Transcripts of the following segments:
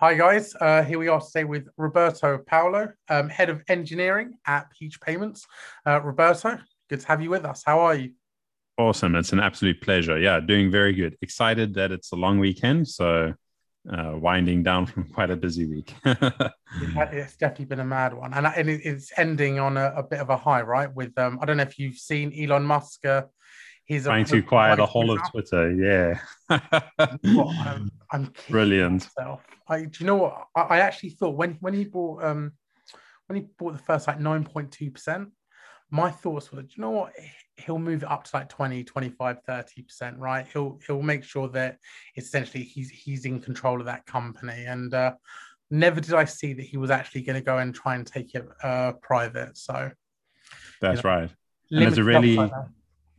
Hi, guys. Uh, here we are today with Ruberto Paulo, um, Head of Engineering at Peach Payments. Uh, Ruberto, good to have you with us. How are you? Awesome. It's an absolute pleasure. Yeah, doing very good. Excited that it's a long weekend. So, uh, winding down from quite a busy week. it's definitely been a mad one. And, it's ending on a, a, bit of a high, right? With, um, I don't know if you've seen Elon Musk uh, He's trying to acquire the whole of Twitter. Yeah. I'm, I'm brilliant. I, do you know what? I, I, actually thought when when he bought um when he bought the first like 9.2 percent, my thoughts were, do you know what? He'll move it up to like 20, 25, 30 percent, right? He'll he'll make sure that essentially he's he's in control of that company. And uh, never did I see that he was actually going to go and try and take it uh, private. So that's you know, right. And it's a really like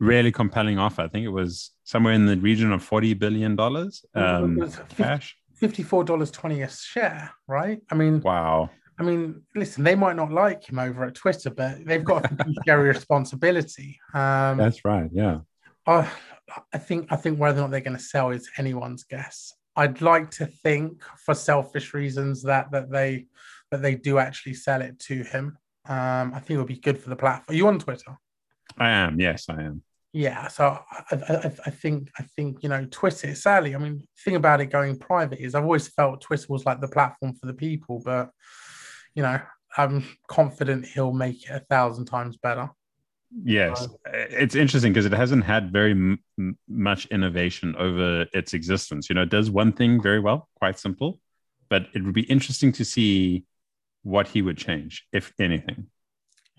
really compelling offer. I think it was somewhere in the region of forty billion dollars um, cash. Fifty-four dollars twenty a share, right? I mean, wow. I mean, listen, they might not like him over at Twitter, but they've got a fiduciary responsibility. Um, That's right. Yeah. I, I think I think whether or not they're going to sell is anyone's guess. I'd like to think, for selfish reasons, that that they that they do actually sell it to him. Um, I think it would be good for the platform. Are you on Twitter? I am. Yes, I am. Yeah, so I, I, I, think I think you know Twitter. Sadly, I mean, thing about it going private is I've always felt Twitter was like the platform for the people, but you know I'm confident he'll make it a thousand times better. Yes, it's interesting because it hasn't had very m- much innovation over its existence. You know, it does one thing very well, quite simple, but it would be interesting to see what he would change, if anything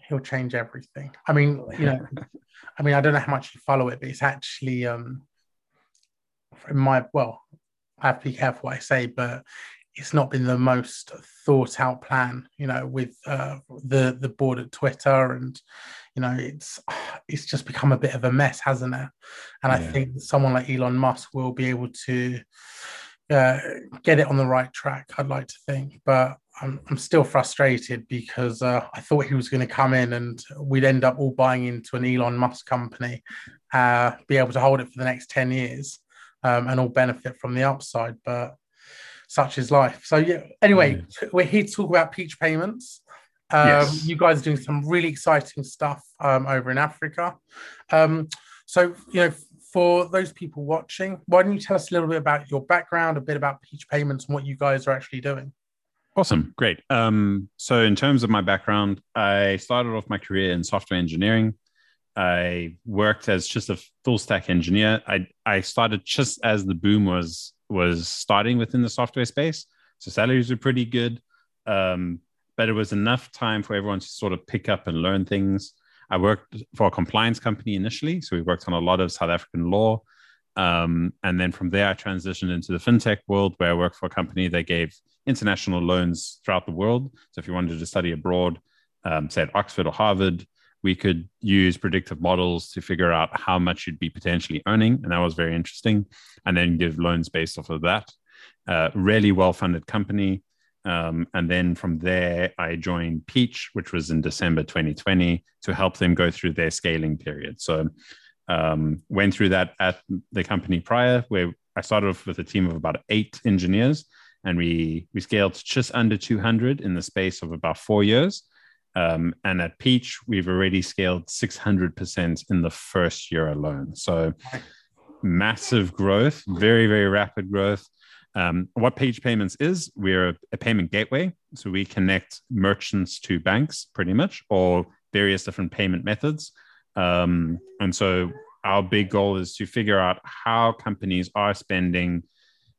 he'll change everything. I mean, you know, I mean, I don't know how much you follow it, but it's actually um in my well, I have to be careful what I say, but it's not been the most thought out plan, you know, with uh, the the board at Twitter, and you know, it's it's just become a bit of a mess, hasn't it? And yeah. I think someone like Elon Musk will be able to uh, get it on the right track. I'd like to think, but I'm, I'm still frustrated because uh, I thought he was going to come in and we'd end up all buying into an Elon Musk company, uh, be able to hold it for the next 10 years um, and all benefit from the upside. But such is life. So, yeah, anyway, we're here to talk about Peach Payments. Um, yes. You guys are doing some really exciting stuff um, over in Africa. Um, so, you know, for those people watching, why don't you tell us a little bit about your background, a bit about Peach Payments and what you guys are actually doing? Awesome. Great. Um, so, in terms of my background, I started off my career in software engineering. I worked as just a full stack engineer. I, I started just as the boom was was starting within the software space. So salaries were pretty good, um, but it was enough time for everyone to sort of pick up and learn things. I worked for a compliance company initially, so we worked on a lot of South African law, um, and then from there I transitioned into the fintech world, where I worked for a company that gave international loans throughout the world. So if you wanted to study abroad, um, say at Oxford or Harvard, we could use predictive models to figure out how much you'd be potentially earning. And that was very interesting. And then give loans based off of that. Uh, really well funded company. Um, and then from there, I joined Peach, which was in December 2020, to help them go through their scaling period. So um, went through that at the company prior, where I started off with a team of about eight engineers and we we scaled just under 200 in the space of about four years. Um, and at Peach, we've already scaled 600% in the first year alone. So massive growth, very very rapid growth. Um, what Peach Payments is, we're a, payment gateway. So we connect merchants to banks, pretty much, or various different payment methods. Um, and so our big goal is to figure out how companies are spending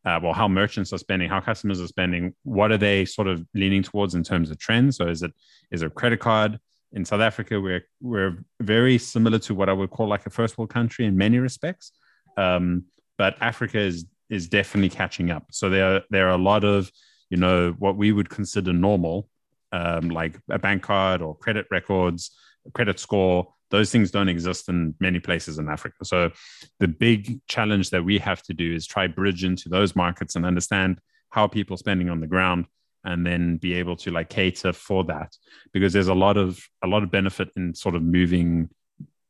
uh, well, how merchants are spending, how customers are spending, what are they sort of leaning towards in terms of trends? So is it is it a credit card? In South Africa, we're we're very similar to what I would call like a first world country in many respects, um, but Africa is is definitely catching up. So there there are a lot of you know what we would consider normal, um, like a bank card or credit records, credit score, those things don't exist in many places in Africa. So the big challenge that we have to do is try bridge into those markets and understand how people spending on the ground and then be able to like cater for that because there's a lot of a lot of benefit in sort of moving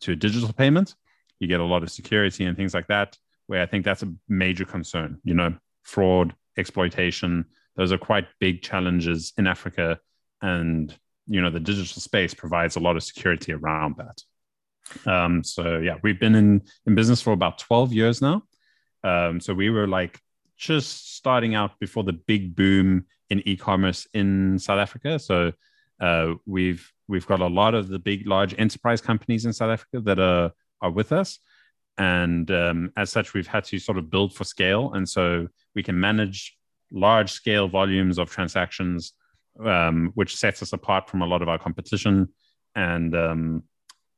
to a digital payment you get a lot of security and things like that where i think that's a major concern you know fraud exploitation those are quite big challenges in Africa, and you know the digital space provides a lot of security around that. Um, so yeah, we've been in in business for about twelve years now. Um, so we were like just starting out before the big boom in e-commerce in South Africa. So uh, we've we've got a lot of the big, large enterprise companies in South Africa that are are with us, and um, as such, we've had to sort of build for scale, and so we can manage large scale volumes of transactions, um, which sets us apart from a lot of our competition, and um,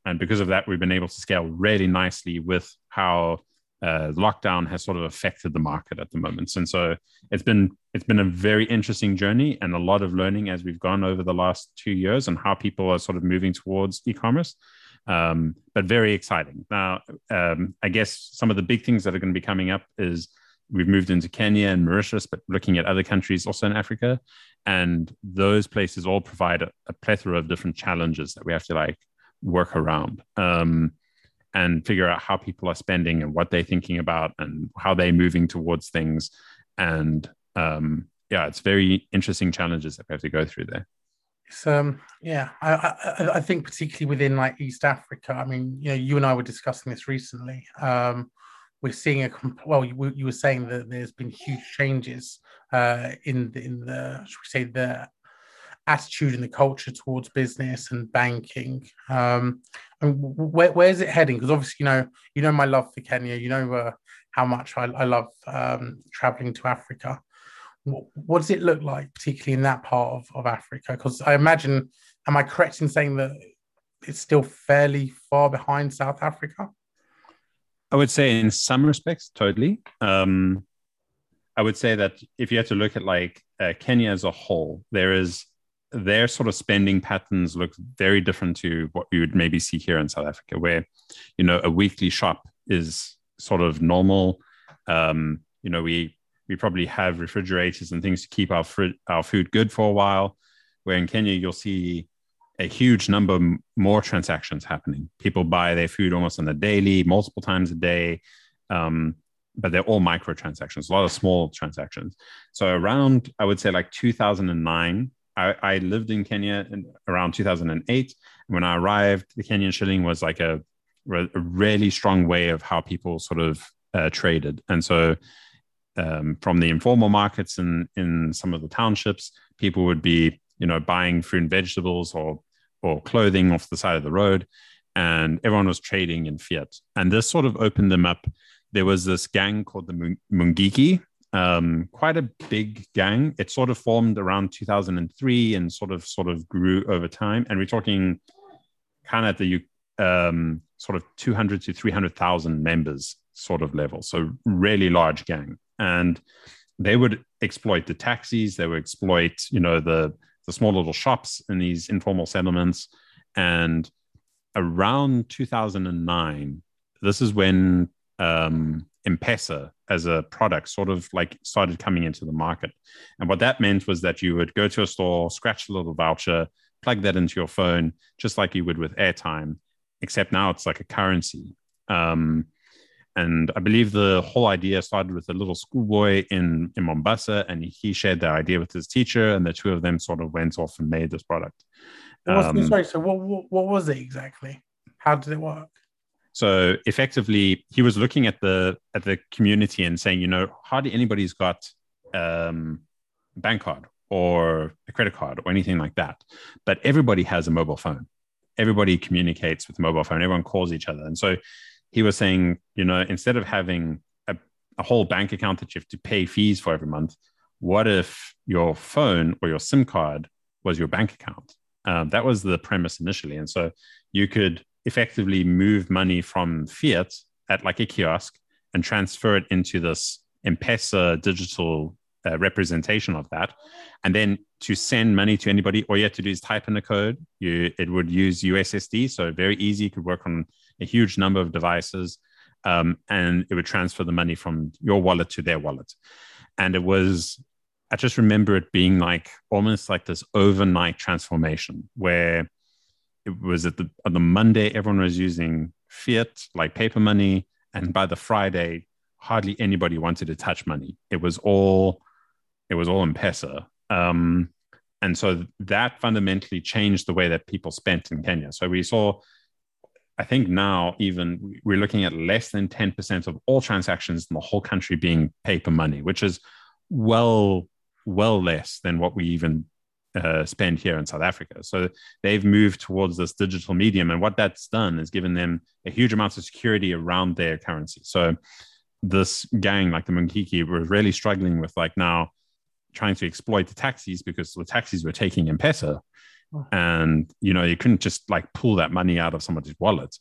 and because of that, we've been able to scale really nicely with how uh, lockdown has sort of affected the market at the moment. And so it's been it's been a very interesting journey and a lot of learning as we've gone over the last two years and how people are sort of moving towards e-commerce. Um, but very exciting. Now, um, I guess some of the big things that are going to be coming up is we've moved into Kenya and Mauritius, but looking at other countries also in Africa, and those places all provide a, a plethora of different challenges that we have to like work around. Um, and figure out how people are spending and what they're thinking about and how they're moving towards things. And um, yeah, it's very interesting challenges that we have to go through there. It's um yeah, I, I, I think particularly within like East Africa. I mean, you know, you and I were discussing this recently. Um, we're seeing a well, you, you were saying that there's been huge changes uh, in the, in the should we say the attitude and the culture towards business and banking. Um, and where, where's it heading? Because obviously, you know, you know my love for Kenya. You know uh, how much I, I love um, traveling to Africa. What, does it look like, particularly in that part of, of Africa? Because I imagine, am I correct in saying that it's still fairly far behind South Africa? I would say, in some respects, totally. Um, I would say that if you had to look at like uh, Kenya as a whole, there is their sort of spending patterns look very different to what we would maybe see here in South Africa, where you know a weekly shop is sort of normal. Um, you know, we we probably have refrigerators and things to keep our fr- our food good for a while. Where in Kenya, you'll see a huge number more transactions happening. People buy their food almost on a daily, multiple times a day. Um, but they're all micro transactions, a lot of small transactions. So around, I would say like 2009, I, I lived in Kenya in, around 2008. When I arrived, the Kenyan shilling was like a, a really strong way of how people sort of uh, traded. And so, um, from the informal markets in in some of the townships, people would be you know buying fruit and vegetables or or clothing off the side of the road, and everyone was trading in fiat. And this sort of opened them up. There was this gang called the Mungiki, um, quite a big gang. It sort of formed around 2003 and sort of sort of grew over time. And we're talking kind of the um, sort of 200 to 300,000 members sort of level. So really large gang. And they would exploit the taxis. They would exploit, you know, the the small little shops in these informal settlements. And around 2009, this is when um, M-Pesa as a product sort of like started coming into the market. And what that meant was that you would go to a store, scratch a little voucher, plug that into your phone, just like you would with airtime, except now it's like a currency. Um, and I believe the whole idea started with a little schoolboy in, in Mombasa, and he shared the idea with his teacher, and the two of them sort of went off and made this product. Um, sorry, so what, what, what was it exactly? How did it work? So effectively, he was looking at the at the community and saying, you know, hardly anybody's got um, a bank card or a credit card or anything like that, but everybody has a mobile phone. Everybody communicates with a mobile phone. Everyone calls each other, and so he was saying, you know, instead of having a, a whole bank account that you have to pay fees for every month, what if your phone or your SIM card was your bank account? Um, that was the premise initially, and so you could effectively move money from fiat at like a kiosk and transfer it into this M-Pesa digital uh, representation of that. And then to send money to anybody, all you have to do is type in a code. You it would use USSD, so very easy. You could work on a huge number of devices, um, and it would transfer the money from your wallet to their wallet. And it was, I just remember it being like almost like this overnight transformation where it was at the on the Monday everyone was using fiat like paper money, and by the Friday hardly anybody wanted to touch money. It was all it was all in Pesa. Um, and so that fundamentally changed the way that people spent in Kenya. So we saw, I think now even we're looking at less than 10% of all transactions in the whole country being paper money, which is well, well less than what we even uh, spend here in South Africa. So they've moved towards this digital medium. And what that's done is given them a huge amount of security around their currency. So this gang, like the Mungiki, were really struggling with like now trying to exploit the taxis because the taxis were taking M-Pesa. Oh. And, you know, you couldn't just like pull that money out of somebody's wallet.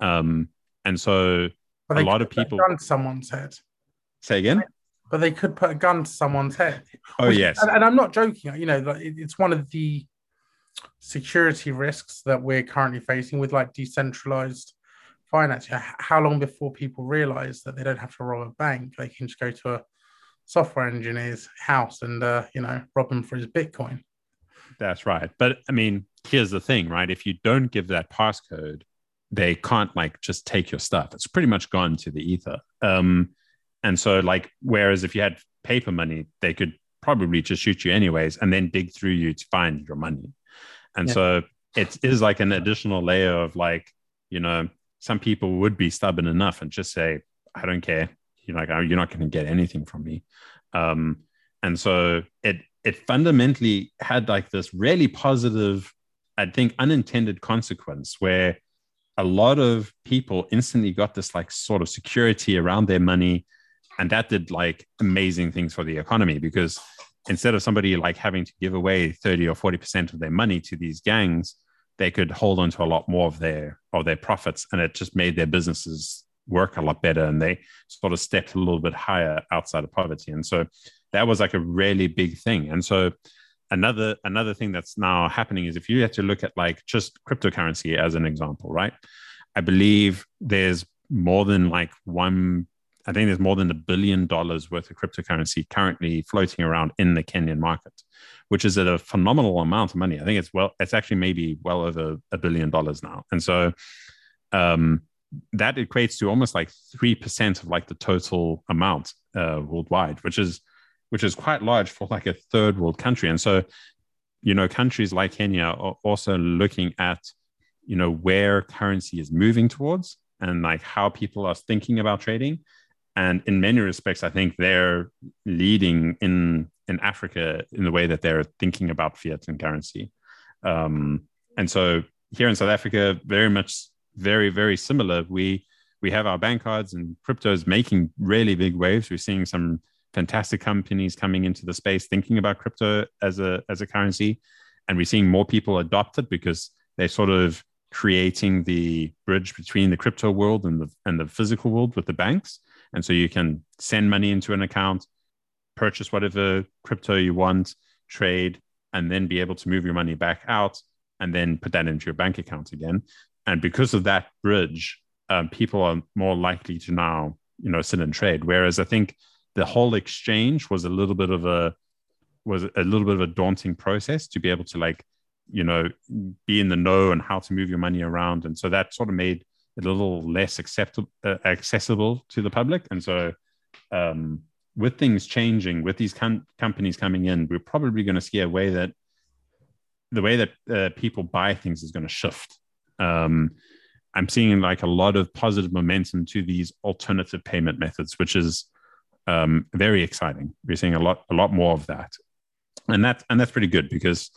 Um, and so a lot of people. Gun someone's head. Say again? But they could put a gun to someone's head. Oh, which, yes. And, and, I'm not joking. You know, like, it's one of the security risks that we're currently facing with like decentralized finance. How long before people realize that they don't have to rob a bank? They can just go to a software engineer's house and uh, you know rob him for his Bitcoin. That's right. But I mean, here's the thing, right? If you don't give that passcode, they can't like just take your stuff. It's pretty much gone to the ether. Um, and so like, whereas if you had paper money, they could probably just shoot you anyways and then dig through you to find your money. And yeah. so it is like an additional layer of like, you know, some people would be stubborn enough and just say, I don't care you're like, oh, you're not going to get anything from me. Um, and so it it fundamentally had like this really positive, I think, unintended consequence where a lot of people instantly got this like sort of security around their money, and that did like amazing things for the economy because instead of somebody like having to give away 30 or 40 percent of their money to these gangs they could hold on to a lot more of their of their profits and it just made their businesses work a lot better and they sort of stepped a little bit higher outside of poverty. And so that was like a really big thing. And so another another thing that's now happening is if you have to look at like just cryptocurrency as an example right? I believe there's more than like one i think there's more than a billion dollars worth of cryptocurrency currently floating around in the kenyan market which is at a phenomenal amount of money. I think it's well it's actually maybe well over a billion dollars now. And so um that equates to almost like 3% of like the total amount uh, worldwide which is which is quite large for like a third world country and so you know countries like kenya are also looking at you know where currency is moving towards and like how people are thinking about trading and in many respects i think they're leading in in africa in the way that they're thinking about fiat and currency um, and so here in south africa very much very very similar. We we have our bank cards and cryptos making really big waves. We're seeing some fantastic companies coming into the space thinking about crypto as a as a currency, and we're seeing more people adopt it because they're sort of creating the bridge between the crypto world and the and the physical world with the banks. And so you can send money into an account, purchase whatever crypto you want, trade, and then be able to move your money back out and then put that into your bank account again. And because of that bridge, um, people are more likely to now, you know, sit and trade. Whereas I think the whole exchange was a little bit of a was a little bit of a daunting process to be able to like, you know, be in the know and how to move your money around. And so that sort of made it a little less acceptable, uh, accessible to the public. And so, um, with things changing, with these com- companies coming in, we're probably going to see a way that the way that uh, people buy things is going to shift um, I'm seeing like a lot of positive momentum to these alternative payment methods, which is um, very exciting. We're seeing a lot, a lot more of that, and that and that's pretty good because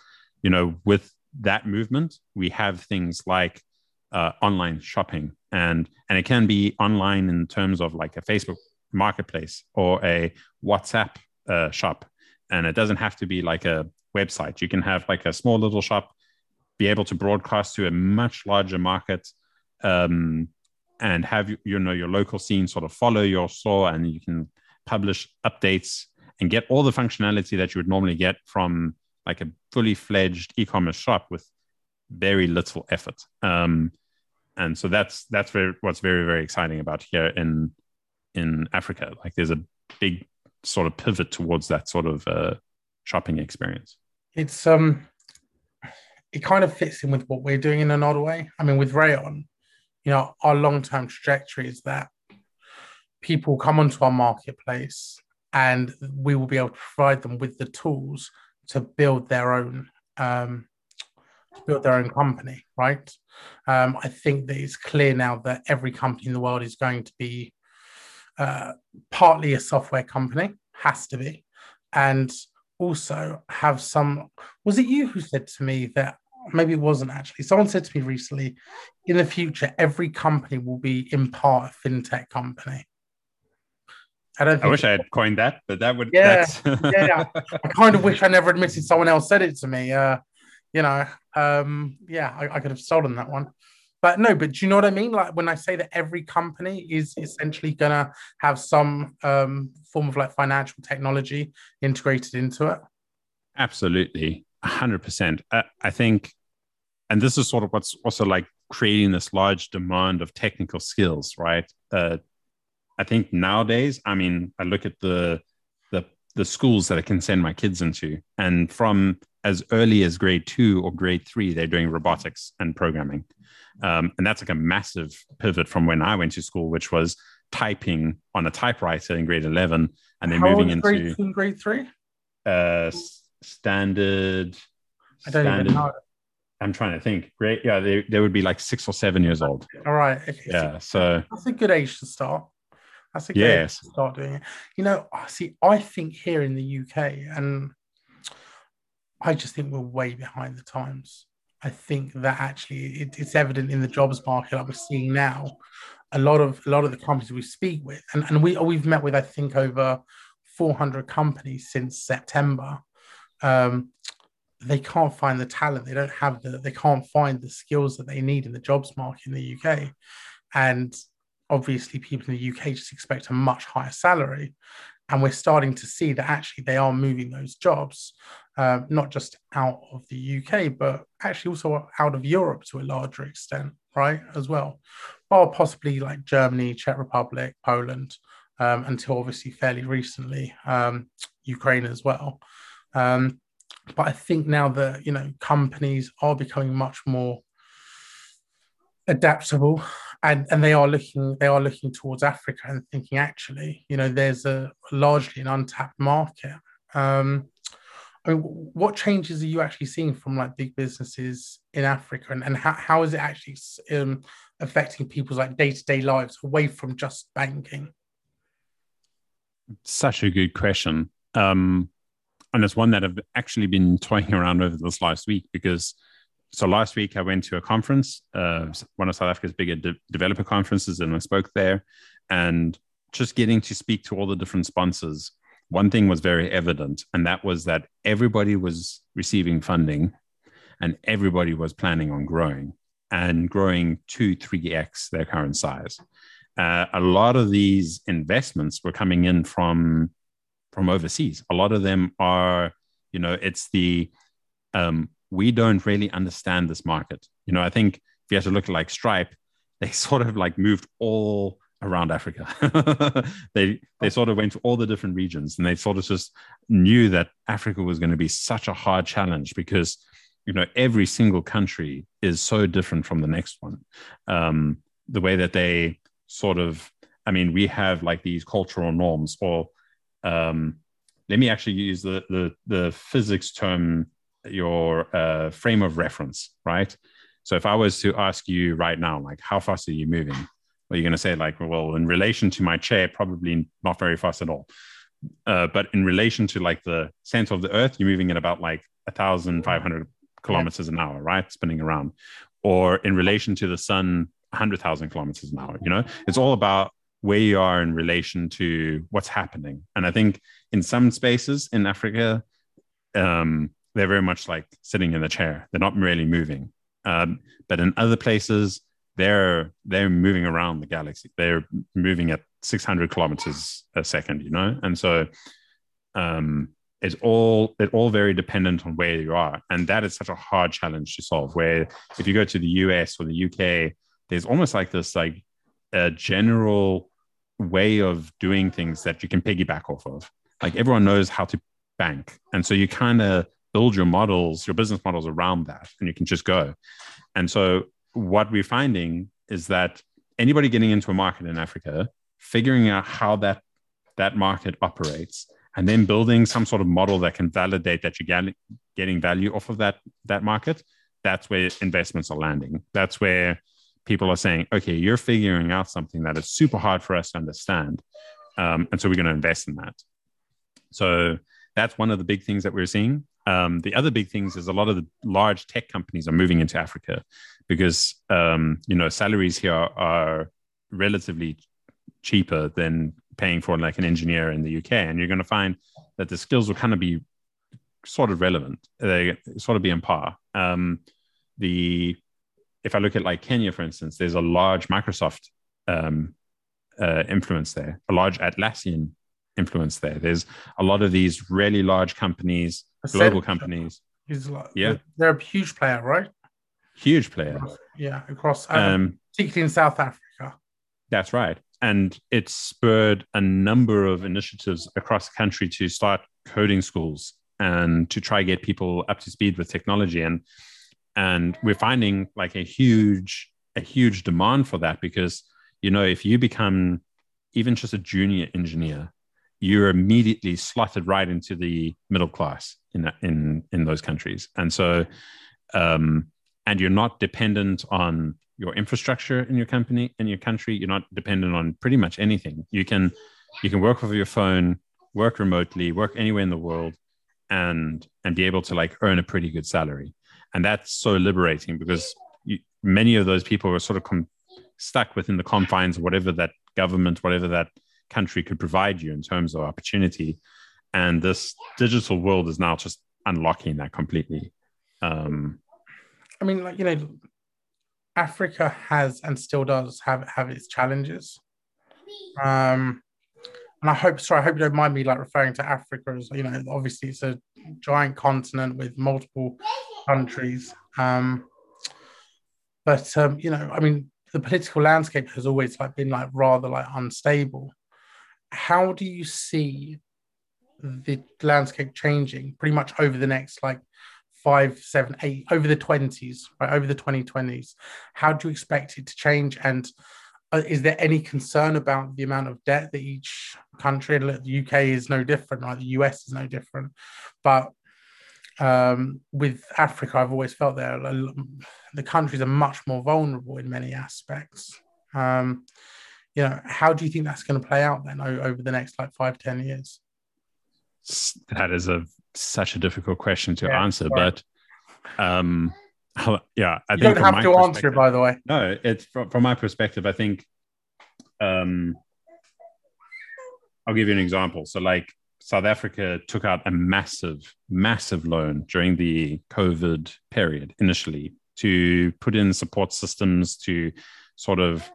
you know with that movement we have things like uh, online shopping and and it can be online in terms of like a Facebook marketplace or a WhatsApp uh, shop, and it doesn't have to be like a website. You can have like a small little shop be able to broadcast to a much larger market um, and have you know your local scene sort of follow your store and you can publish updates and get all the functionality that you would normally get from like a fully fledged e-commerce shop with very little effort. Um, and so that's that's very, what's very very exciting about here in in africa. Like there's a big sort of pivot towards that sort of uh, shopping experience. It's um it kind of fits in with what we're doing in an odd way. I mean, with Raion, you know, our long term trajectory is that people come onto our marketplace and we will be able to provide them with the tools to build their own um, build their own company, right? Um, I think that it's clear now that every company in the world is going to be uh, partly a software company, has to be, and also have some. Was it you who said to me that maybe it wasn't actually? Someone said to me recently, in the future, every company will be in part a fintech company. I don't. I wish I had coined that, but that would. Yeah, yeah. I kind of wish I never admitted someone else said it to me. Uh, you know, um, yeah, I, I could have stolen that one. But no, but do you know what I mean? Like when I say that every company is essentially gonna have some um, form of like financial technology integrated into it. Absolutely, hundred percent. I think, and this is sort of what's also like creating this large demand of technical skills, right? Uh, I think nowadays, I mean, I look at the the the schools that I can send my kids into, and from as early as grade two or grade three, they're doing robotics and programming. Um, and that's like a massive pivot from when I went to school, which was typing on a typewriter in grade 11 and then How moving into grade and grade three? Uh, standard. I don't standard, even know. I'm trying to think. Great. Yeah, they, they would be like six or seven years old. All right. Okay. Yeah. So that's a good age to start. That's a good yes. to start doing it. You know, see, I think here in the UK, and I just think we're way behind the times. I think that actually it, it's evident in the jobs market that we're seeing now. A lot of a lot of the companies we speak with, and, and we we've met with I think over 400 companies since September. Um, they can't find the talent. They don't have the. They can't find the skills that they need in the jobs market in the UK, and obviously people in the UK just expect a much higher salary. And we're starting to see that actually they are moving those jobs, uh, not just out of the UK, but actually also out of Europe to a larger extent, right? As well, or possibly like Germany, Czech Republic, Poland, um, until obviously fairly recently, um, Ukraine as well. Um, but I think now that you know companies are becoming much more adaptable and and they are looking they are looking towards Africa and thinking actually you know there's a largely an untapped market. Um, I mean, what changes are you actually seeing from like big businesses in Africa, and, and how, how is it actually um, affecting people's like day to day lives away from just banking? Such a good question, um, and it's one that I've actually been toying around over this last week because so last week I went to a conference, uh, one of South Africa's bigger de- developer conferences, and I spoke there. And just getting to speak to all the different sponsors, one thing was very evident, and that was that everybody was receiving funding, and everybody was planning on growing and growing two, three x their current size. Uh, a lot of these investments were coming in from from overseas. A lot of them are, you know, it's the um, we don't really understand this market. You know, I think if you had to look at like Stripe, they sort of like moved all around Africa. they they sort of went to all the different regions and they sort of just knew that Africa was going to be such a hard challenge because you know every single country is so different from the next one. Um, the way that they sort of, I mean, we have like these cultural norms, or um, let me actually use the the the physics term your uh, frame of reference, right? So if I was to ask you right now, like, how fast are you moving? Well, you're going to say, like, well, in relation to my chair, probably not very fast at all. Uh, but in relation to like the center of the earth, you're moving at about like 1,500 kilometers an hour, right? Spinning around. Or in relation to the sun, 100,000 kilometers an hour. You know, it's all about where you are in relation to what's happening. And I think in some spaces in Africa, um, they're very much like sitting in the chair. They're not really moving. Um, but in other places, they're they're moving around the galaxy. They're moving at 600 kilometers a second, you know. And so, um, it's all it's all very dependent on where you are, and that is such a hard challenge to solve. Where if you go to the US or the UK, there's almost like this like a general way of doing things that you can piggyback off of. Like everyone knows how to bank, and so you kind of build your models, your business models around that, and you can just go. And so, what we're finding is that anybody getting into a market in Africa, figuring out how that that market operates and then building some sort of model that can validate that you're getting value off of that that market that's where investments are landing. That's where people are saying okay you're figuring out something that is super hard for us to understand um, and so we're going to invest in that. So that's one of the big things that we're seeing um, the other big things is a lot of the large tech companies are moving into africa because um, you know salaries here are, are relatively cheaper than paying for like an engineer in the UK. And you're going to find that the skills will kind of be sort of relevant. They sort of be in par. Um, the if I look at like Kenya, for instance, there's a large Microsoft um, uh, influence there, a large Atlassian influence there. There's a lot of these really large companies, global companies. Like, yeah, they're a huge player, right? Huge player. Yeah, across, um, particularly in South Africa. That's right and it spurred a number of initiatives across the country to start coding schools and to try to get people up to speed with technology and and we're finding like a huge a huge demand for that because you know if you become even just a junior engineer you're immediately slotted right into the middle class in in in those countries. And so um and you're not dependent on your infrastructure in your company in your country. You're not dependent on pretty much anything. You can you can work with your phone work remotely work anywhere in the world and and be able to like earn a pretty good salary. And that's so liberating because you, many of those people are sort of com- stuck within the confines of whatever that government whatever that country could provide you in terms of opportunity and this digital world is now just unlocking that completely um, I mean, like you know, Africa has and still does have have its challenges. Um, and I hope, sorry, I hope you don't mind me like referring to Africa as you know, obviously it's a giant continent with multiple countries. Um, but um, you know, I mean, the political landscape has always like been like rather like unstable. How do you see the landscape changing pretty much over the next like five, seven, eight, over the 20s, right, over the 2020s. How do you expect it to change? And uh, is there any concern about the amount of debt that each country, the UK is no different, right? The US is no different. But um, with Africa, I've always felt that the countries are much more vulnerable in many aspects. Um, you know, how do you think that's going to play out then over the next like five, ten years? That is a such a difficult question to yeah, answer, but um, yeah, I you think don't have to answer it. By the way, no, it's from, from my perspective. I think um, I'll give you an example. So, like South Africa took out a massive, massive loan during the COVID period initially to put in support systems to sort of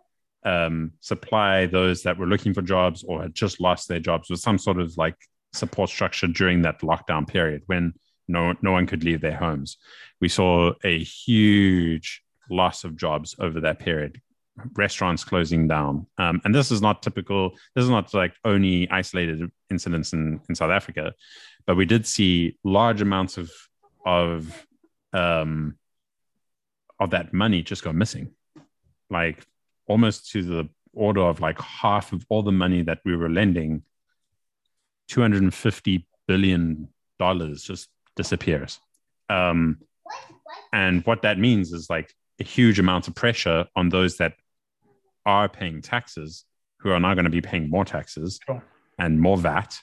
um, supply those that were looking for jobs or had just lost their jobs with some sort of like support structure during that lockdown period when no, no one could leave their homes. We saw a huge loss of jobs over that period, restaurants closing down. Um, and this is not typical, this is not like only isolated incidents in, in South Africa, but we did see large amounts of, of, um, of that money just go missing, like almost to the order of like half of all the money that we were lending 250 billion dollars just disappears. Um, and what that means is like a huge amount of pressure on those that are paying taxes who are now going to be paying more taxes sure. and more VAT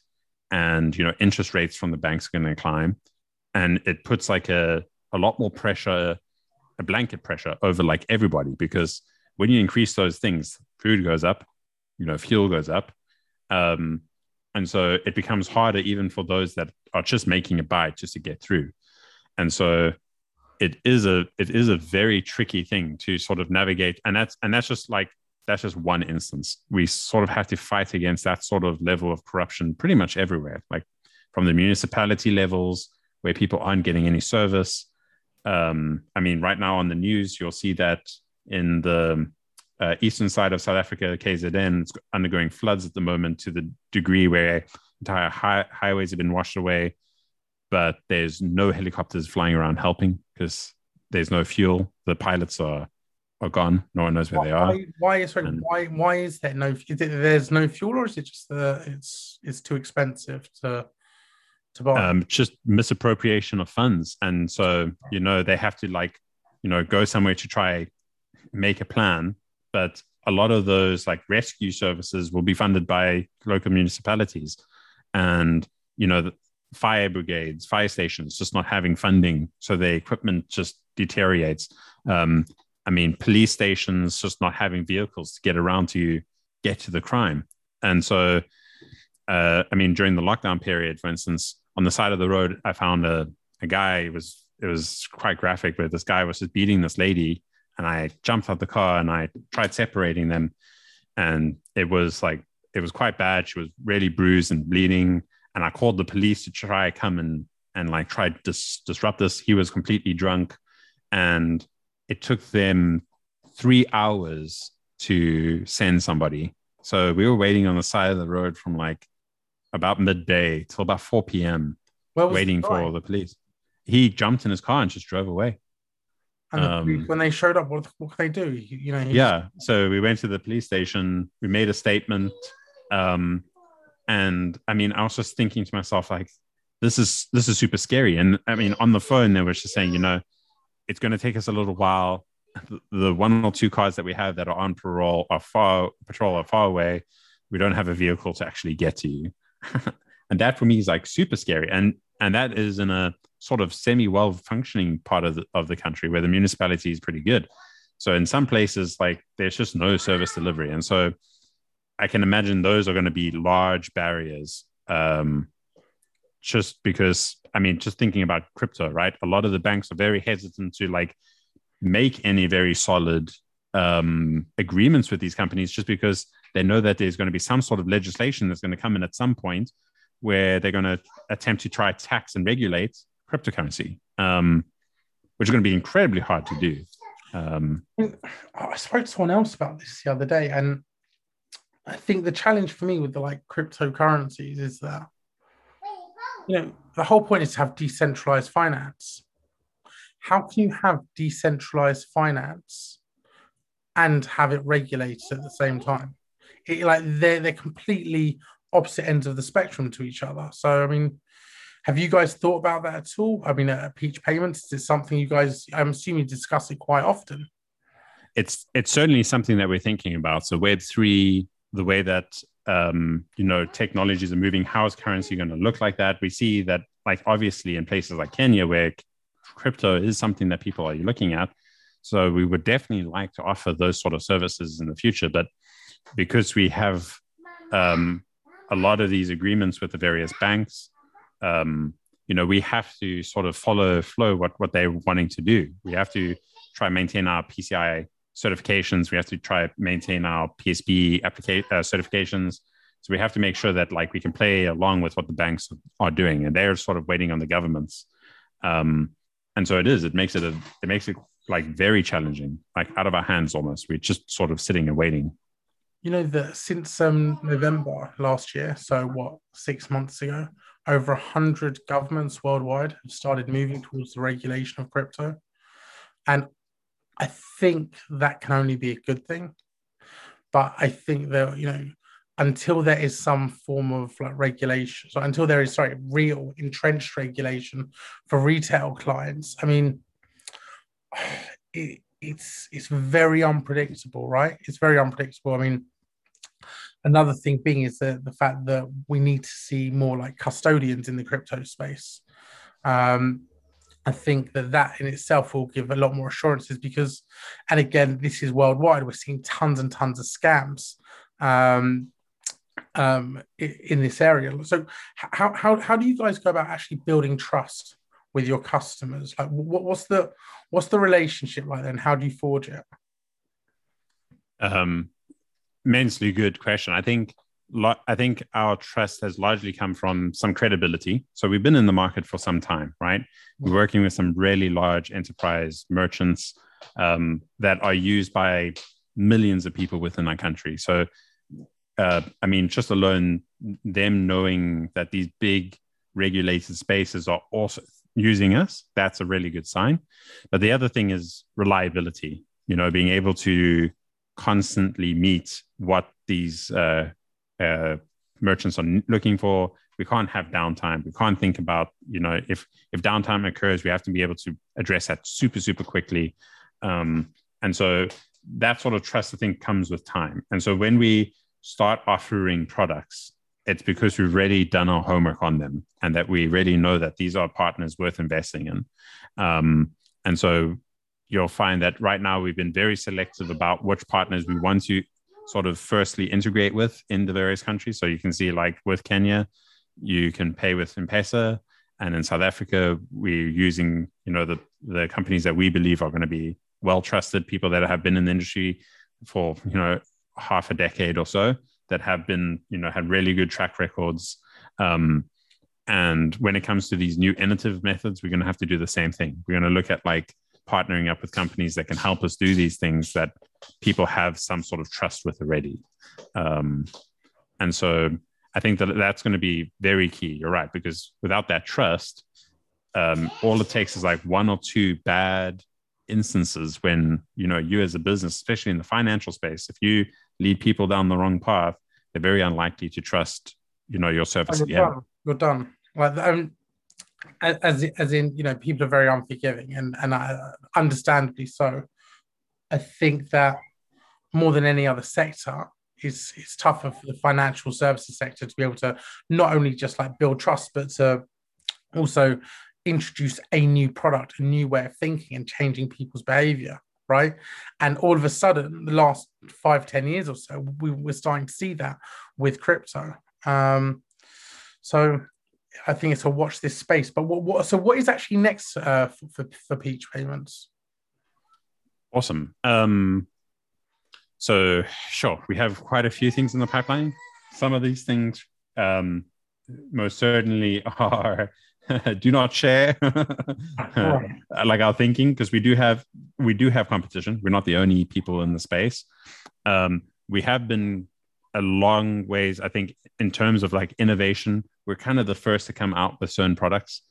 and you know interest rates from the banks are going to climb and it puts like a, a lot more pressure a blanket pressure over like everybody because when you increase those things food goes up you know fuel goes up. Um, and so it becomes harder even for those that are just making a bite just to get through. And so it is a it is a very tricky thing to sort of navigate. And that's and that's just like that's just one instance. We sort of have to fight against that sort of level of corruption pretty much everywhere like from the municipality levels where people aren't getting any service. Um, i mean right now on the news you'll see that in the uh, eastern side of South Africa, KZN, is undergoing floods at the moment to the degree where entire hi- highways have been washed away, but there's no helicopters flying around helping because there's no fuel. The pilots are are gone. No one knows where why, they are. Why is And- why why is there no? Is there's no fuel, or is it just the it's it's too expensive to to buy? um, just misappropriation of funds. And so, you know, they have to like, you know, go somewhere to try make a plan. But a lot of those like rescue services will be funded by local municipalities and, you know, fire brigades, fire stations just not having funding. So the equipment just deteriorates. Um, I mean, police stations just not having vehicles to get around to get to the crime. And so, uh, I mean, during the lockdown period, for instance, on the side of the road, I found a, a guy. It was it was quite graphic, but this guy was just beating this lady, and I jumped out the car and I tried separating them, and it was like it was quite bad. She was really bruised and bleeding, and I called the police to try come and and like try to dis- disrupt this. He was completely drunk, and it took them three hours to send somebody. So we were waiting on the side of the road from like about midday till about 4 p.m. Waiting the for the police. He jumped in his car and just drove away. And the um, police, when they showed up, what what could they do? You, you know, Yeah. So we went to the police station. We made a statement. Um, and I mean, I was just thinking to myself, like, this is this is super scary. And I mean, on the phone, they were just saying, you know, it's going to take us a little while. The- The one or two cars that we have that are on parole are far patrol are far away. We don't have a vehicle to actually get to you. and that for me is like super scary. And and that is in a sort of semi well functioning part of the, of the country where the municipality is pretty good. So in some places, like there's just no service delivery, and so I can imagine those are going to be large barriers. Um, just because, I mean, just thinking about crypto, right? A lot of the banks are very hesitant to like make any very solid um, agreements with these companies, just because they know that there's going to be some sort of legislation that's going to come in at some point where they're going to attempt to try tax and regulate cryptocurrency, um, which is going to be incredibly hard to do. Um, I spoke to someone else about this the other day, and I think the challenge for me with the like cryptocurrencies is that you know the whole point is to have decentralized finance. How can you have decentralized finance and have it regulated at the same time? It, like they're they're completely opposite ends of the spectrum to each other. So I mean, have you guys thought about that at all? I mean, at Peach Payments, is it something you guys? I'm assuming discuss it quite often. it's it's certainly something that we're thinking about. So Web three, the way that um, you know technologies are moving, how is currency going to look like that? We see that, like obviously, in places like Kenya, where crypto is something that people are looking at. So we would definitely like to offer those sort of services in the future, but because we have um, a lot of these agreements with the various banks, um, you know, we have to sort of follow flow what what they're wanting to do. We have to try maintain our PCI certifications. We have to try maintain our PSB applica- uh, certifications. So we have to make sure that like we can play along with what the banks are doing, and they're sort of waiting on the governments. Um, and so it is. It makes it a. It makes it like very challenging, like out of our hands almost. We're just sort of sitting and waiting. You know that since um, November last year, so what six months ago, over a hundred governments worldwide have started moving towards the regulation of crypto, and I think that can only be a good thing. But I think that you know, until there is some form of like regulation, so until there is sorry real entrenched regulation for retail clients, I mean, it, it's it's very unpredictable, right? It's very unpredictable. I mean, another thing being is the the fact that we need to see more like custodians in the crypto space. Um, I think that that in itself will give a lot more assurances because, and again, this is worldwide. We're seeing tons and tons of scams um, um, in this area. So, how, how how do you guys go about actually building trust with your customers? Like, what, what's the what's the relationship like then? How do you forge it? Um, immensely good question. I think I think our trust has largely come from some credibility. So we've been in the market for some time, right? We're working with some really large enterprise merchants um, that are used by millions of people within our country. So, uh, I mean, just alone them knowing that these big regulated spaces are also using us, that's a really good sign. But the other thing is reliability. you know, being able to constantly meet what these uh, uh, merchants are looking for. We can't have downtime. We can't think about, you know, if if downtime occurs, we have to be able to address that super super quickly. Um, and so that sort of trust, I think, comes with time. And so when we start offering products, it's because we've already done our homework on them and that we already know that these are partners worth investing in. Um, and so you'll find that right now we've been very selective about which partners we want to sort of firstly integrate with in the various countries. So you can see, like with Kenya, you can pay with M-Pesa, and in South Africa, we're using you know the the companies that we believe are going to be well trusted people that have been in the industry for you know half a decade or so that have been you know had really good track records. Um, and when it comes to these new innovative methods, we're going to have to do the same thing. We're going to look at like partnering up with companies that can help us do these things that people have some sort of trust with already. Um, and so I think that that's going to be very key. You're right, because without that trust, um, all it takes is like one or two bad instances when you know you as a business, especially in the financial space, if you lead people down the wrong path, they're very unlikely to trust you know your service you're. Done. You're done. Like as as in you know people are very unforgiving and and I, understandably so. I think that more than any other sector is it's tougher for the financial services sector to be able to not only just like build trust but to also introduce a new product a new way of thinking and changing people's behavior right? And all of a sudden the last five ten years or so we, we're starting to see that with crypto. Um so I think it's a watch this space. But what, what so what is actually next uh, for, for Peach Payments? Awesome. Um, so sure, we have quite a few things in the pipeline. Some of these things um, most certainly are do not share like our thinking because we do have we do have competition. We're not the only people in the space. Um, we have been a long ways, I think, in terms of like innovation. We're kind of the first to come out with certain products.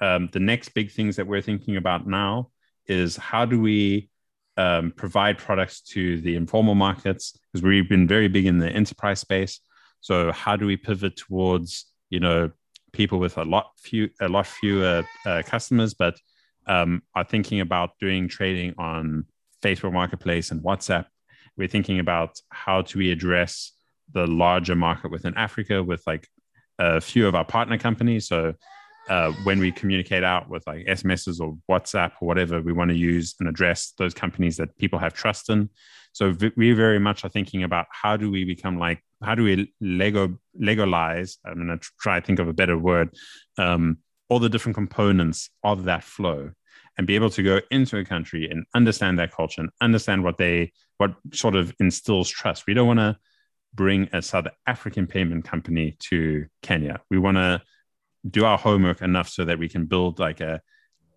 Um, the next big things that we're thinking about now is how do we um, provide products to the informal markets because we've been very big in the enterprise space. So how do we pivot towards you know people with a lot few a lot fewer uh, customers, but um, are thinking about doing trading on Facebook Marketplace and WhatsApp. We're thinking about how do we address the larger market within Africa with like a few of our partner companies. So uh, when we communicate out with like SMSs or WhatsApp or whatever, we want to use and address those companies that people have trust in. So we very much are thinking about how do we become like how do we Lego legalize? I'm going to try to think of a better word. Um, all the different components of that flow and be able to go into a country and understand their culture and understand what they what sort of instills trust. We don't want to bring a South African payment company to Kenya. We want to do our homework enough so that we can build like a,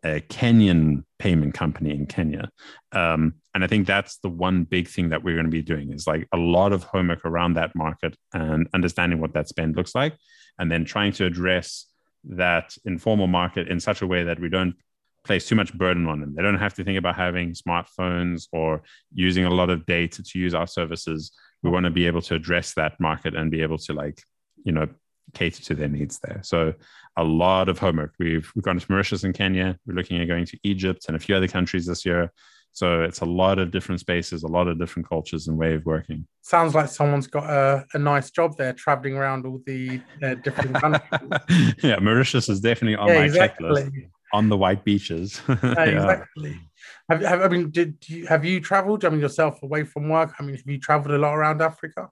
a Kenyan payment company in Kenya. Um, and I think that's the one big thing that we're going to be doing is like a lot of homework around that market and understanding what that spend looks like, and then trying to address that informal market in such a way that we don't place too much burden on them. They don't have to think about having smartphones or using a lot of data to use our services we want to be able to address that market and be able to like you know cater to their needs there. So a lot of homework. We've we've gone to mauritius and kenya. We're looking at going to egypt and a few other countries this year. So it's a lot of different spaces a lot of different cultures and way of working. Sounds like someone's got a, a nice job there traveling around all the uh, different countries. Yeah mauritius is definitely on yeah, my exactly. checklist on the white beaches yeah. exactly have, have I mean, did you, have you traveled? I mean, yourself away from work. I mean, have you traveled a lot around Africa?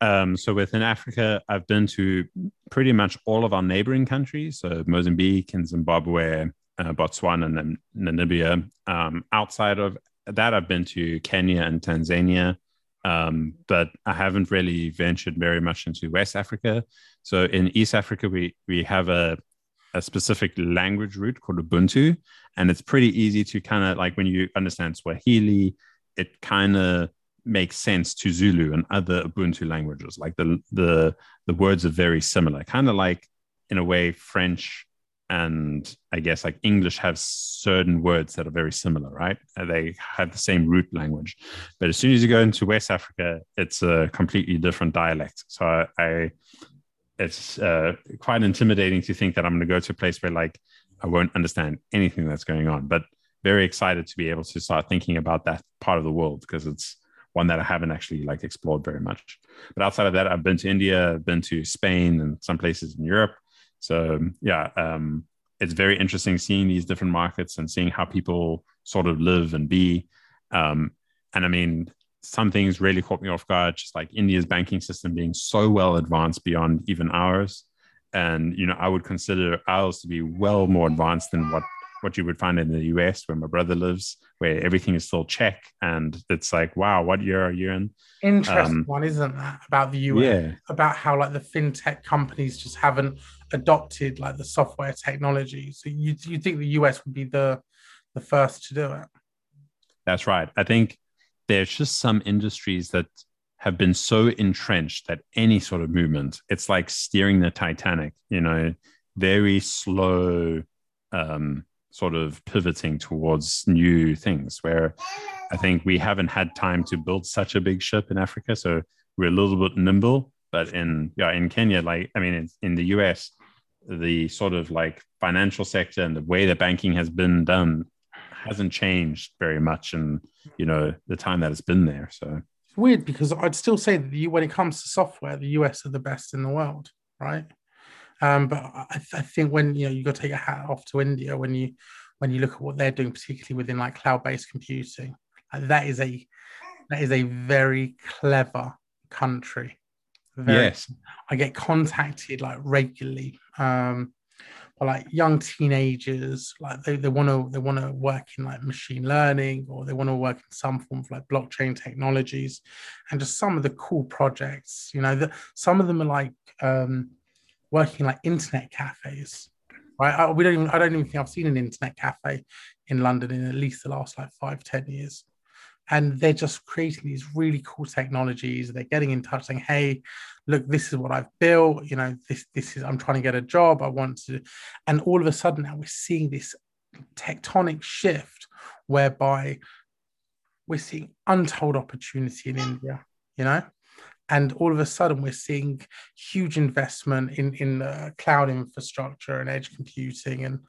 Um, so within Africa, I've been to pretty much all of our neighboring countries, so Mozambique and Zimbabwe, uh, Botswana, and Namibia. Um, outside of that, I've been to Kenya and Tanzania, um, but I haven't really ventured very much into West Africa. So in East Africa, we we have a a specific language root called Ubuntu, and it's pretty easy to kind of like when you understand Swahili, it kind of makes sense to Zulu and other Ubuntu languages. Like the the the words are very similar, kind of like in a way French and I guess like English have certain words that are very similar, right? They have the same root language, but as soon as you go into West Africa, it's a completely different dialect. So I, I it's uh, quite intimidating to think that I'm going to go to a place where like I won't understand anything that's going on. But very excited to be able to start thinking about that part of the world because it's one that I haven't actually like explored very much. But outside of that, I've been to India, I've been to Spain and some places in Europe. So yeah, um, it's very interesting seeing these different markets and seeing how people sort of live and be. Um, and I mean, some things really caught me off guard, just like India's banking system being so well advanced beyond even ours. And you know, I would consider ours to be well more advanced than what what you would find in the US where my brother lives, where everything is still check. And it's like, wow, what year are you in? Interesting um, one, isn't that? About the US. Yeah. About how like the fintech companies just haven't adopted like the software technology. So you you think the US would be the the first to do it? That's right. I think there's just some industries that have been so entrenched that any sort of movement, it's like steering the Titanic, you know, very slow um, sort of pivoting towards new things where I think we haven't had time to build such a big ship in Africa. So we're a little bit nimble, but in, yeah, in Kenya, like, I mean, in, in the US, the sort of like financial sector and the way that banking has been done hasn't changed very much in, you know, the time that it's been there. So it's weird because I'd still say that you, when it comes to software, the US are the best in the world, right? Um, but I, I, think when you know you got to take a hat off to India when you when you look at what they're doing, particularly within like cloud-based computing, like that is a that is a very clever country. Very, yes, I get contacted like regularly um, by like young teenagers, like they, they want to they want to work in like machine learning or they want to work in some form of like blockchain technologies, and just some of the cool projects. You know, that some of them are like um, working like internet cafes. Right, I, we don't even. I don't even think I've seen an internet cafe in London in at least the last like five, ten years. And they're just creating these really cool technologies. They're getting in touch, saying, "Hey, look, this is what I've built. You know, this this is. I'm trying to get a job. I want to." And all of a sudden, now we're seeing this tectonic shift, whereby we're seeing untold opportunity in India. You know, and all of a sudden we're seeing huge investment in in uh, cloud infrastructure and edge computing and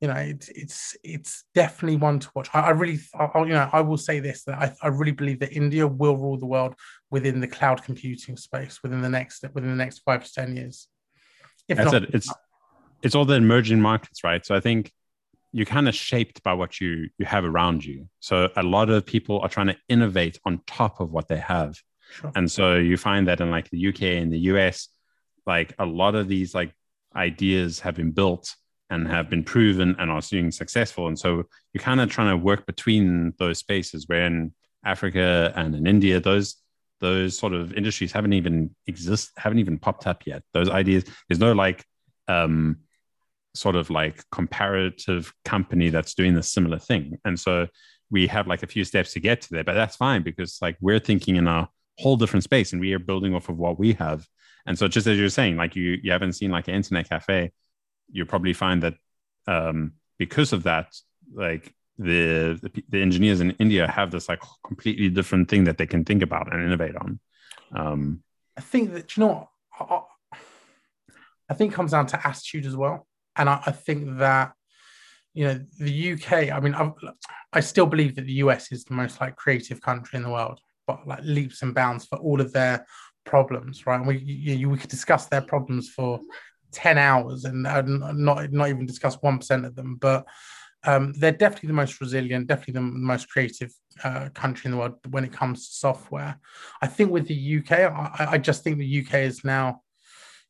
you know it, it's it's definitely one to watch. I, I really I, you know i will say this that I, I really believe that india will rule the world within the cloud computing space within the next within the next five to ten years. If not, said, it's it's all the emerging markets right? So i think you're kind of shaped by what you you have around you. So a lot of people are trying to innovate on top of what they have Sure. And so you find that in like the UK and the US, like a lot of these like ideas have been built and have been proven and are being successful. And so you're kind of trying to work between those spaces where in Africa and in India, those those sort of industries haven't even exist, haven't even popped up yet. Those ideas, there's no like um sort of like comparative company that's doing the similar thing. And so we have like a few steps to get to there, but that's fine because like we're thinking in our whole different space and we are building off of what we have. And so just as you're saying like you you haven't seen like an internet cafe you probably find that um, because of that like the, the, the engineers in india have this like completely different thing that they can think about and innovate on. Um, i think that you know I, I think comes down to attitude as well. And I, I think that you know the uk i mean I, I still believe that the us is the most like creative country in the world like leaps and bounds for all of their problems, right? And we you, we could discuss their problems for ten hours and not not even discuss one percent of them, but um, they're definitely the most resilient, definitely the most creative uh, country in the world when it comes to software. I think with the UK, I, I, just think the UK is now,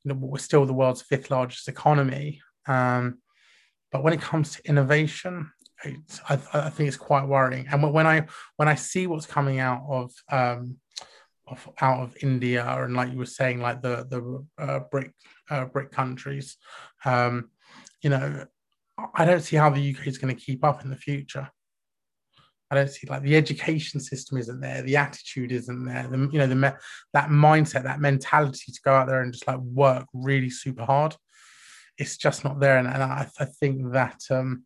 you know, we're still the world's fifth largest economy. Um, but when it comes to innovation, I, I, think it's quite worrying. And when I when I see what's coming out of um, of, out of India and like you were saying, like the the uh, BRIC uh, BRIC countries, um, you know, I don't see how the UK is going to keep up in the future. I don't see like the education system isn't there, the attitude isn't there, the you know the that mindset, that mentality to go out there and just like work really super hard it's just not there. And, and I, I think that um,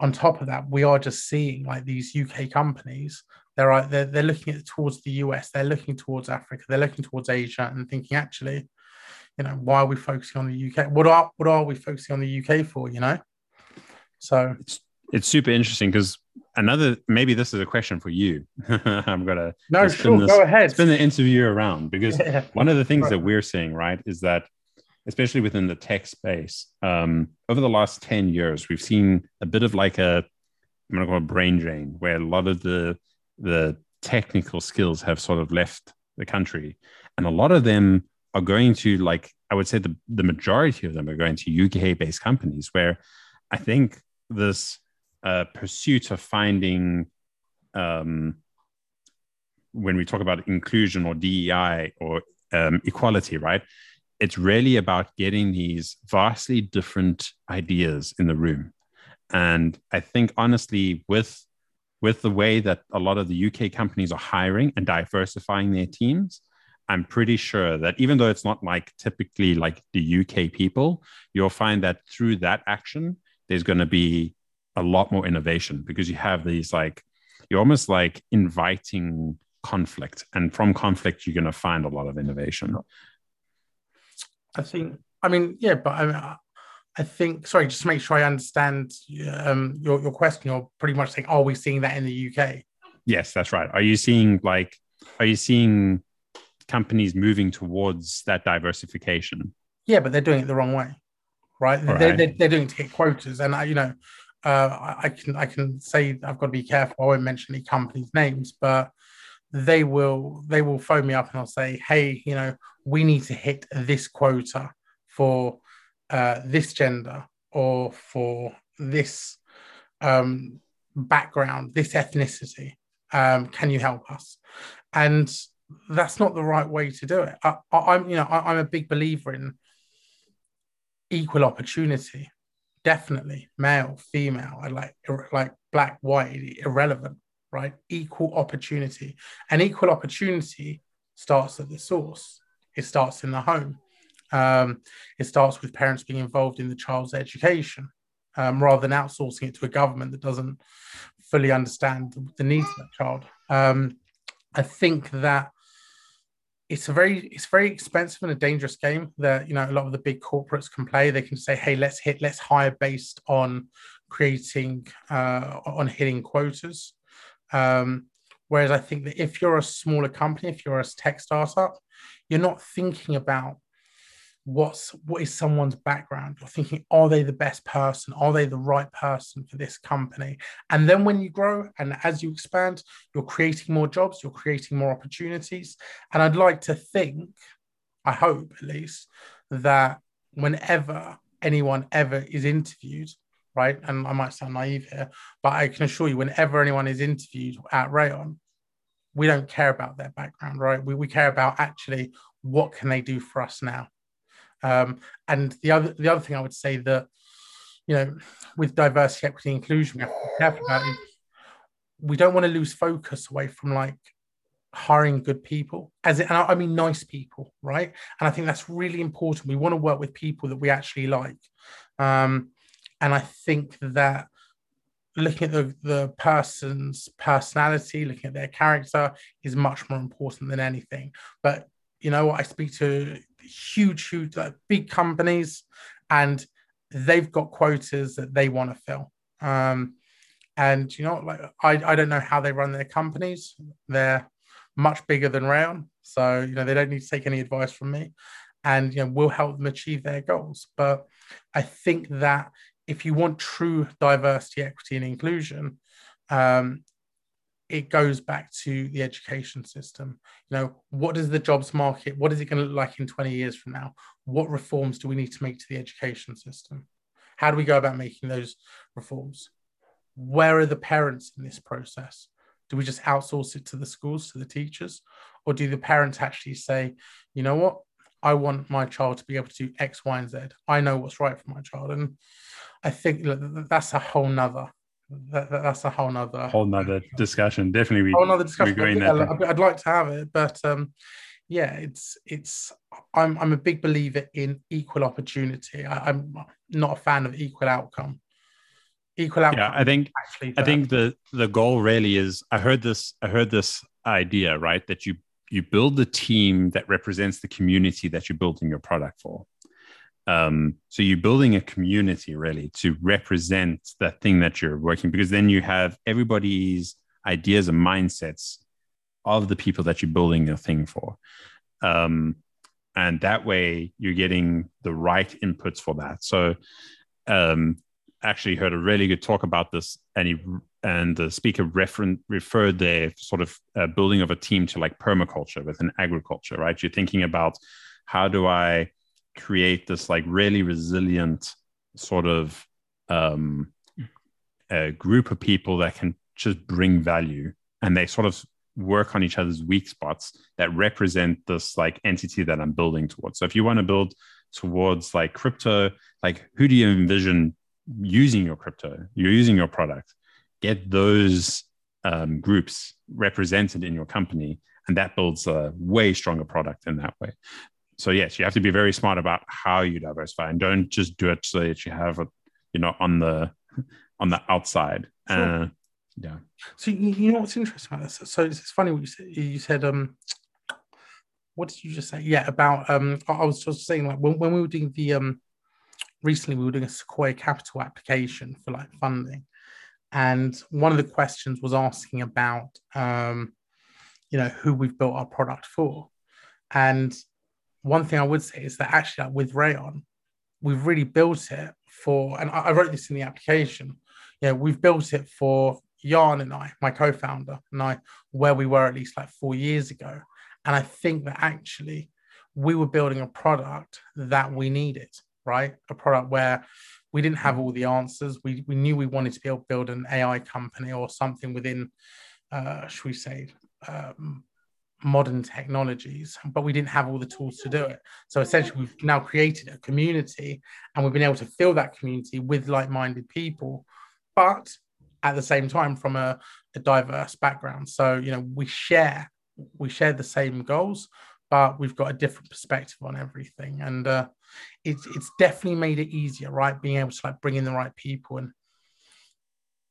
on top of that, we are just seeing like these UK companies. They're, uh, they're they're looking at towards the US. They're looking towards Africa. They're looking towards Asia and thinking, actually, you know, why are we focusing on the UK? What are what are we focusing on the UK for? You know, so it's it's super interesting because another maybe this is a question for you. I'm gonna no sure this, go ahead. Spin the interview around because yeah. one of the things right. that we're seeing right is that especially within the tech space um, over the last 10 years we've seen a bit of like a i'm going to call it brain drain where a lot of the the technical skills have sort of left the country and a lot of them are going to like i would say the, the majority of them are going to uk based companies where i think this uh, pursuit of finding um, when we talk about inclusion or DEI or um, equality, right? It's really about getting these vastly different ideas in the room. And I think honestly, with with the way that a lot of the UK companies are hiring and diversifying their teams, I'm pretty sure that even though it's not like typically like the UK people, you'll find that through that action, there's going to be a lot more innovation because you have these like you're almost like inviting conflict and from conflict you're going to find a lot of innovation i think i mean yeah but i i think sorry just to make sure i understand um, your, your question you're pretty much saying are we seeing that in the uk yes that's right. Are you seeing like are you seeing companies moving towards that diversification? Yeah but they're doing it the wrong way right, right. They're, they're, they're, doing it to get quotas. And I, you know uh, I can I can say I've got to be careful. I won't mention any companies' names, but they will they will phone me up and I'll say, hey, you know, we need to hit this quota for uh, this gender or for this um, background, this ethnicity. Um, can you help us? And that's not the right way to do it. I, am you know I, I'm a big believer in equal opportunity definitely male, female, I like like black, white, irrelevant, right? Equal opportunity, and equal opportunity starts at the source. It starts in the home. Um, it starts with parents being involved in the child's education, um, rather than outsourcing it to a government that doesn't fully understand the needs of that child. Um, I think that it's a very it's very expensive and a dangerous game that you know a lot of the big corporates can play they can say hey let's hit let's hire based on creating uh, on hitting quotas um, whereas i think that if you're a smaller company if you're a tech startup you're not thinking about what's what is someone's background. You're thinking are they the best person? Are they the right person for this company? And then when you grow and as you expand you're creating more jobs you're creating more opportunities. And i'd like to think i hope at least that whenever anyone ever is interviewed right and i might sound naive here but i can assure you whenever anyone is interviewed at Raion we don't care about their background right we, we care about actually what can they do for us now um, and the other the other thing I would say that you know with diversity, equity, inclusion, we have to be careful about we don't want to lose focus away from like hiring good people as it, and I mean nice people, right? And I think that's really important. We want to work with people that we actually like. Um, and I think that looking at the, the person's personality, looking at their character is much more important than anything. But you know what? I speak to huge, huge, like big companies, and they've got quotas that they want to fill. Um, and you know, like I, I don't know how they run their companies. They're much bigger than Raion, so you know they don't need to take any advice from me, and you know we'll help them achieve their goals. But I think that if you want true diversity, equity, and inclusion, um, it goes back to the education system. You know, what is the jobs market? What is it going to look like in 20 years from now? What reforms do we need to make to the education system? How do we go about making those reforms? Where are the parents in this process? Do we just outsource it to the schools, to the teachers? Or do the parents actually say, you know what? I want my child to be able to do X, Y, and Z. I know what's right for my child. And I think that's a whole nother that, that, that's a whole nother whole nother discussion. Definitely, we whole nother discussion. I'd, I'd, I'd, like to have it, but um, yeah, it's it's I'm I'm a big believer in equal opportunity. I, am not a fan of equal outcome. Equal outcome. Yeah, I think I think the the goal really is. I heard this. I heard this idea right that you you build the team that represents the community that you're building your product for. Um, so you're building a community really to represent the thing that you're working because then you have everybody's ideas and mindsets of the people that you're building your thing for. Um, and that way you're getting the right inputs for that. So um, actually heard a really good talk about this and he and the speaker refer- referred their sort of uh, building of a team to like permaculture within agriculture, right? You're thinking about how do I create this like really resilient sort of um, a group of people that can just bring value and they sort of work on each other's weak spots that represent this like entity that I'm building towards. So if you want to build towards like crypto, like who do you envision using your crypto? You're using your product. Get those um, groups represented in your company, and that builds a way stronger product in that way. So yes, you have to be very smart about how you diversify, and don't just do it so that you have a, you know, on the on the outside. Sure. Uh, yeah. So you know what's interesting about this? So it's, funny what you said. You said, um, what did you just say? Yeah, about um, I was just saying like when, when we were doing the um, recently we were doing a Sequoia Capital application for like funding, and one of the questions was asking about um, you know, who we've built our product for, and one thing I would say is that actually like with Raion, we've really built it for, and I, wrote this in the application. Yeah, we've built it for Jan and I, my co-founder and I, where we were at least like four years ago. And I think that actually we were building a product that we needed, right? A product where we didn't have all the answers. We, we knew we wanted to be able to build an AI company or something within, uh, should we say, um, modern technologies, but we didn't have all the tools to do it. So essentially, we've now created a community and we've been able to fill that community with like minded people. But at the same time from a, a diverse background. So, you know, we share we share the same goals, but we've got a different perspective on everything. And uh, it's it's definitely made it easier, right? Being able to like bring in the right people. And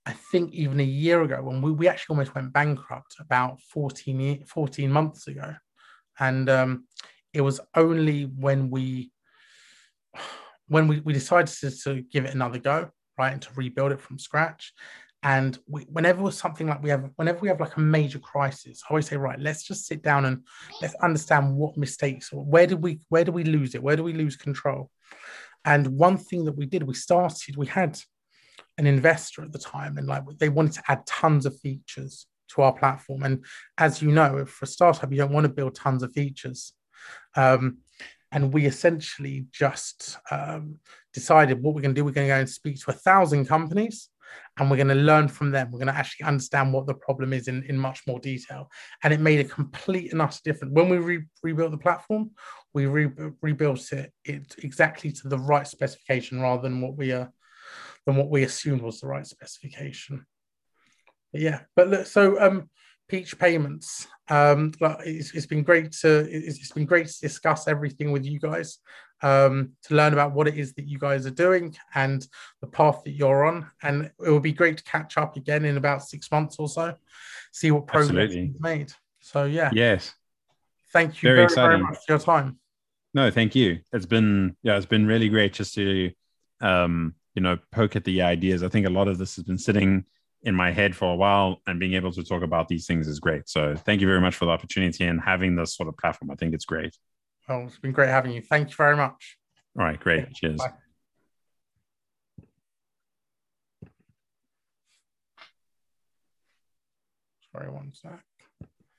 I think even a year ago, when we, we actually almost went bankrupt about 14, 14 months ago. And um, it was only when we when we, we decided to, to give it another go, right, and to rebuild it from scratch and we, whenever something like we have, whenever we have like a major crisis, I always say, right, let's just sit down and let's understand what mistakes where did we, where do we lose it? Where do we lose control? And one thing that we did, we started, we had an investor at the time, and like they wanted to add tons of features to our platform. And as you know, for a startup, you don't want to build tons of features. Um, and we essentially just um, decided what we're going to do. We're going to go and speak to a thousand companies and we're going to learn from them. We're going to actually understand what the problem is in, in much more detail. And it made a complete and utter difference. When we re- rebuilt the platform, we re- rebuilt it, it exactly to the right specification rather than what we uh, than what we assumed was the right specification. But yeah, but look, so um, Peach Payments. Um, it's, it's been great to it's, it's been great to discuss everything with you guys um, to learn about what it is that you guys are doing and the path that you're on. And it will be great to catch up again in about six months or so, see what progress you've made. So yeah. Yes. Thank you very, very, very much for your time. No, thank you. It's been yeah, it's been really great just to um, you know, poke at the ideas. I think a lot of this has been sitting in my head for a while and being able to talk about these things is great. So thank you very much for the opportunity and having this sort of platform. I think it's great. Well, it's been great having you. Thank you very much. All right, great. Okay, Cheers. Bye. Sorry, one sec.